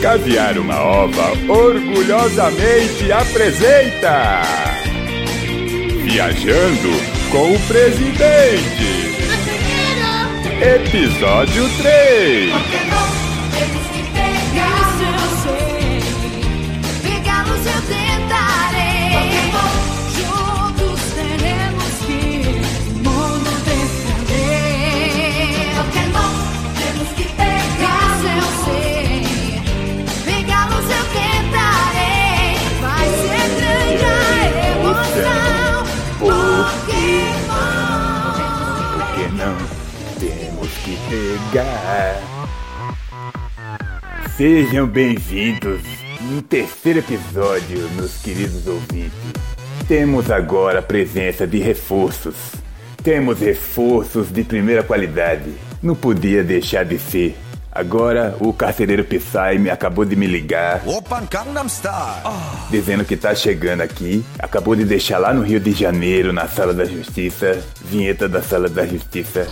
Caviar uma ova orgulhosamente apresenta. Viajando com o Presidente. Episódio 3 pegar. Sejam bem-vindos no terceiro episódio, meus queridos ouvintes. Temos agora a presença de reforços. Temos reforços de primeira qualidade. Não podia deixar de ser. Agora o carcereiro Psy me acabou de me ligar Open Gangnam Style. dizendo que tá chegando aqui. Acabou de deixar lá no Rio de Janeiro, na Sala da Justiça, vinheta da Sala da Justiça.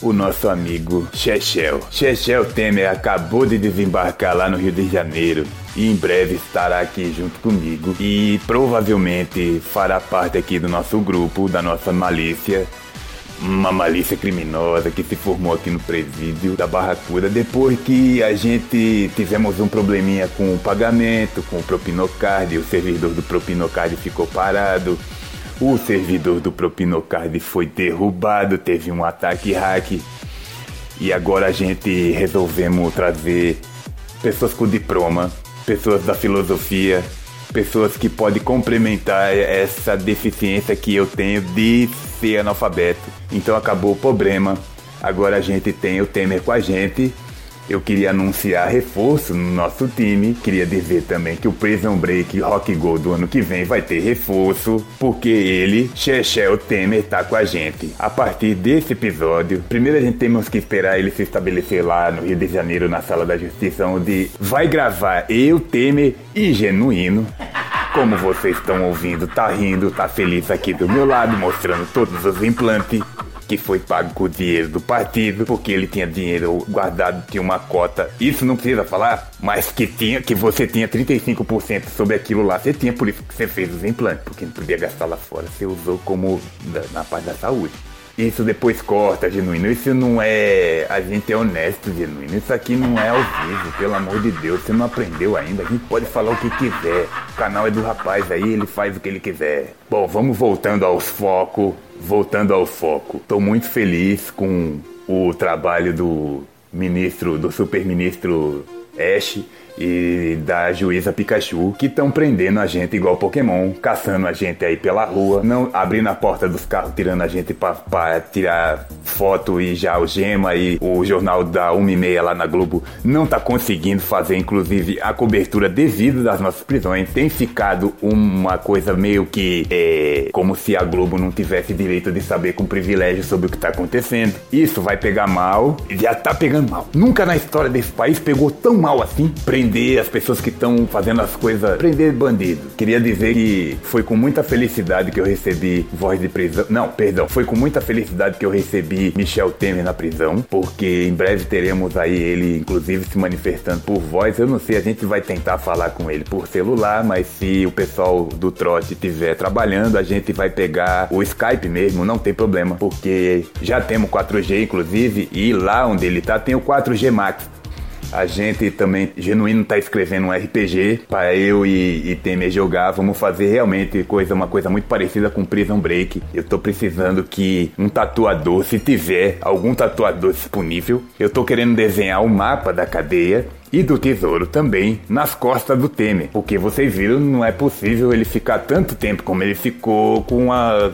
O nosso amigo Chechel. Chechel Temer acabou de desembarcar lá no Rio de Janeiro e em breve estará aqui junto comigo e provavelmente fará parte aqui do nosso grupo, da nossa malícia. Uma malícia criminosa que se formou aqui no presídio da Barracuda depois que a gente tivemos um probleminha com o pagamento, com o Propinocard, o servidor do Propinocard ficou parado. O servidor do Propinocard foi derrubado, teve um ataque hack. E agora a gente resolvemos trazer pessoas com diploma, pessoas da filosofia, pessoas que podem complementar essa deficiência que eu tenho de ser analfabeto. Então acabou o problema. Agora a gente tem o Temer com a gente. Eu queria anunciar reforço no nosso time. Queria dizer também que o Prison Break Rock Go do ano que vem vai ter reforço, porque ele, Chechel Temer, tá com a gente. A partir desse episódio, primeiro a gente temos que esperar ele se estabelecer lá no Rio de Janeiro, na Sala da Justiça, onde vai gravar eu, Temer e Genuíno. Como vocês estão ouvindo, tá rindo, tá feliz aqui do meu lado, mostrando todos os implantes que foi pago com o dinheiro do partido, porque ele tinha dinheiro guardado, tinha uma cota. Isso não precisa falar, mas que tinha, que você tinha 35% sobre aquilo lá, você tinha, por isso que você fez os implantes, porque não podia gastar lá fora, você usou como na parte da saúde. Isso depois corta, genuíno. Isso não é. A gente é honesto, genuíno. Isso aqui não é ao vivo, pelo amor de Deus. Você não aprendeu ainda. A gente pode falar o que quiser. O canal é do rapaz aí, ele faz o que ele quiser. Bom, vamos voltando aos focos. Voltando ao foco. Tô muito feliz com o trabalho do ministro, do super-ministro Ash e da juíza Pikachu, que estão prendendo a gente igual Pokémon, caçando a gente aí pela rua, não abrindo a porta dos carros, tirando a gente pra tirar foto e já o Gema e o jornal da 1 e meia lá na Globo não tá conseguindo fazer, inclusive, a cobertura devida das nossas prisões. Tem ficado uma coisa meio que é, como se a Globo não tivesse direito de saber com privilégio sobre o que tá acontecendo. Isso vai pegar mal, já tá pegando mal. Nunca na história desse país pegou tão mal assim prender as pessoas que estão fazendo as coisas, prender bandido. Queria dizer que foi com muita felicidade que eu recebi voz de prisão. Não, perdão, foi com muita felicidade que eu recebi Michel Temer na prisão, porque em breve teremos aí ele, inclusive, se manifestando por voz. Eu não sei, a gente vai tentar falar com ele por celular, mas se o pessoal do trote estiver trabalhando, a gente vai pegar o Skype mesmo, não tem problema, porque já temos 4G, inclusive, e lá onde ele tá tem o 4G Max. A gente também, Genuíno tá escrevendo um RPG para eu e, e Temer jogar. Vamos fazer realmente coisa, uma coisa muito parecida com Prison Break. Eu tô precisando que um tatuador, se tiver algum tatuador disponível, eu tô querendo desenhar o mapa da cadeia e do tesouro também nas costas do Temer. Porque vocês viram, não é possível ele ficar tanto tempo como ele ficou com as,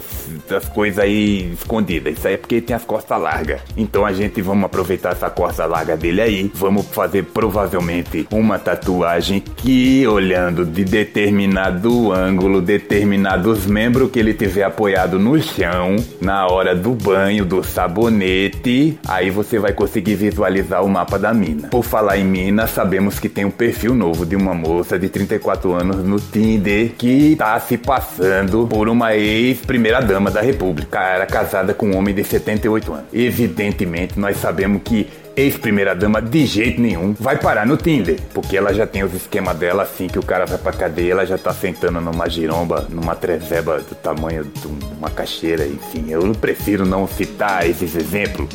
as coisas aí escondidas. Isso aí é porque ele tem as costas largas. Então a gente vamos aproveitar essa costa larga dele aí. Vamos fazer provavelmente uma tatuagem que, olhando de determinado ângulo, determinados membros que ele tiver apoiado no chão, na hora do banho, do sabonete, aí você vai conseguir visualizar o mapa da mina. Por falar em mina, nós sabemos que tem um perfil novo de uma moça de 34 anos no Tinder que tá se passando por uma ex-primeira dama da República. Era casada com um homem de 78 anos. Evidentemente, nós sabemos que ex-primeira-dama de jeito nenhum vai parar no Tinder, porque ela já tem os esquemas dela, assim que o cara vai pra cadeia, ela já tá sentando numa giromba, numa trezeba do tamanho de uma caixeira, enfim. Eu prefiro não citar esses exemplos,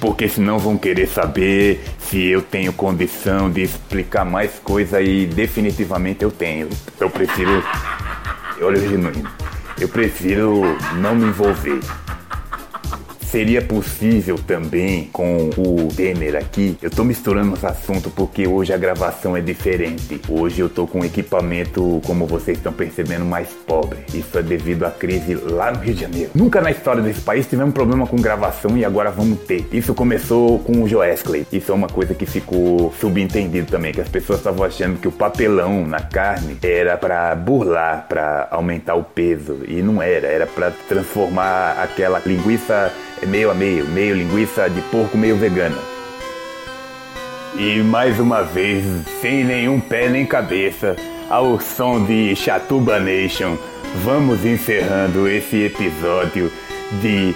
porque senão vão querer saber se eu tenho condição de explicar mais coisa e definitivamente eu tenho. Eu prefiro. Olha o genuíno. Eu prefiro não me envolver. Seria possível também com o Temer aqui? Eu tô misturando os assuntos porque hoje a gravação é diferente. Hoje eu tô com um equipamento, como vocês estão percebendo, mais pobre. Isso é devido à crise lá no Rio de Janeiro. Nunca na história desse país tivemos problema com gravação e agora vamos ter. Isso começou com o Joesley. Isso é uma coisa que ficou subentendido também, que as pessoas estavam achando que o papelão na carne era para burlar, para aumentar o peso e não era, era para transformar aquela linguiça meio a meio, meio linguiça de porco, meio vegana. E mais uma vez, sem nenhum pé nem cabeça, ao som de Chatuba Nation, vamos encerrando esse episódio de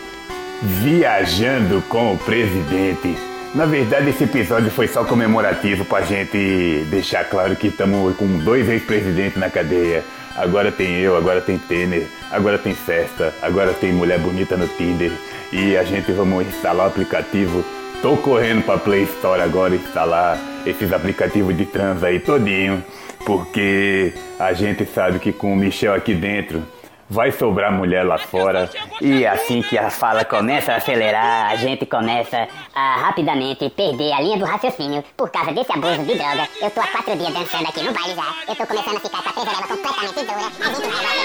Viajando com o Presidente. Na verdade, esse episódio foi só comemorativo pra gente deixar claro que estamos com dois ex-presidentes na cadeia. Agora tem eu, agora tem Temer, agora tem festa, agora tem mulher bonita no Tinder e a gente vamos instalar o aplicativo. Tô correndo pra Play Store agora instalar esses aplicativos de trans aí todinho, porque a gente sabe que com o Michel aqui dentro vai sobrar mulher lá fora. E assim que a fala começa a acelerar, a gente começa a rapidamente perder a linha do raciocínio por causa desse abuso de droga. Eu tô há quatro dias dançando aqui no baile já. Eu tô começando a ficar com a completamente dura. A gente vai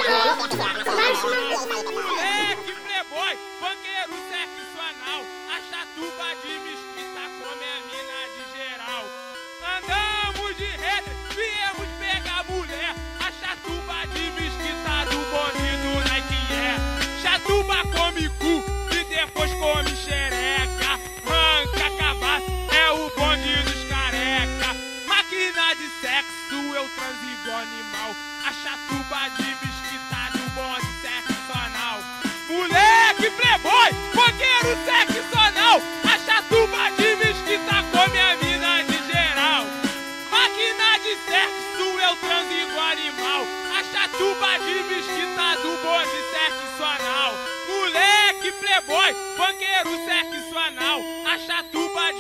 É anal, a chatuba de mesquita come a mina de geral. Máquina de sexo, eu transo igual animal, a chatuba de mesquita do bonde sexo anal. Moleque playboy, banqueiro sexo anal, a chatuba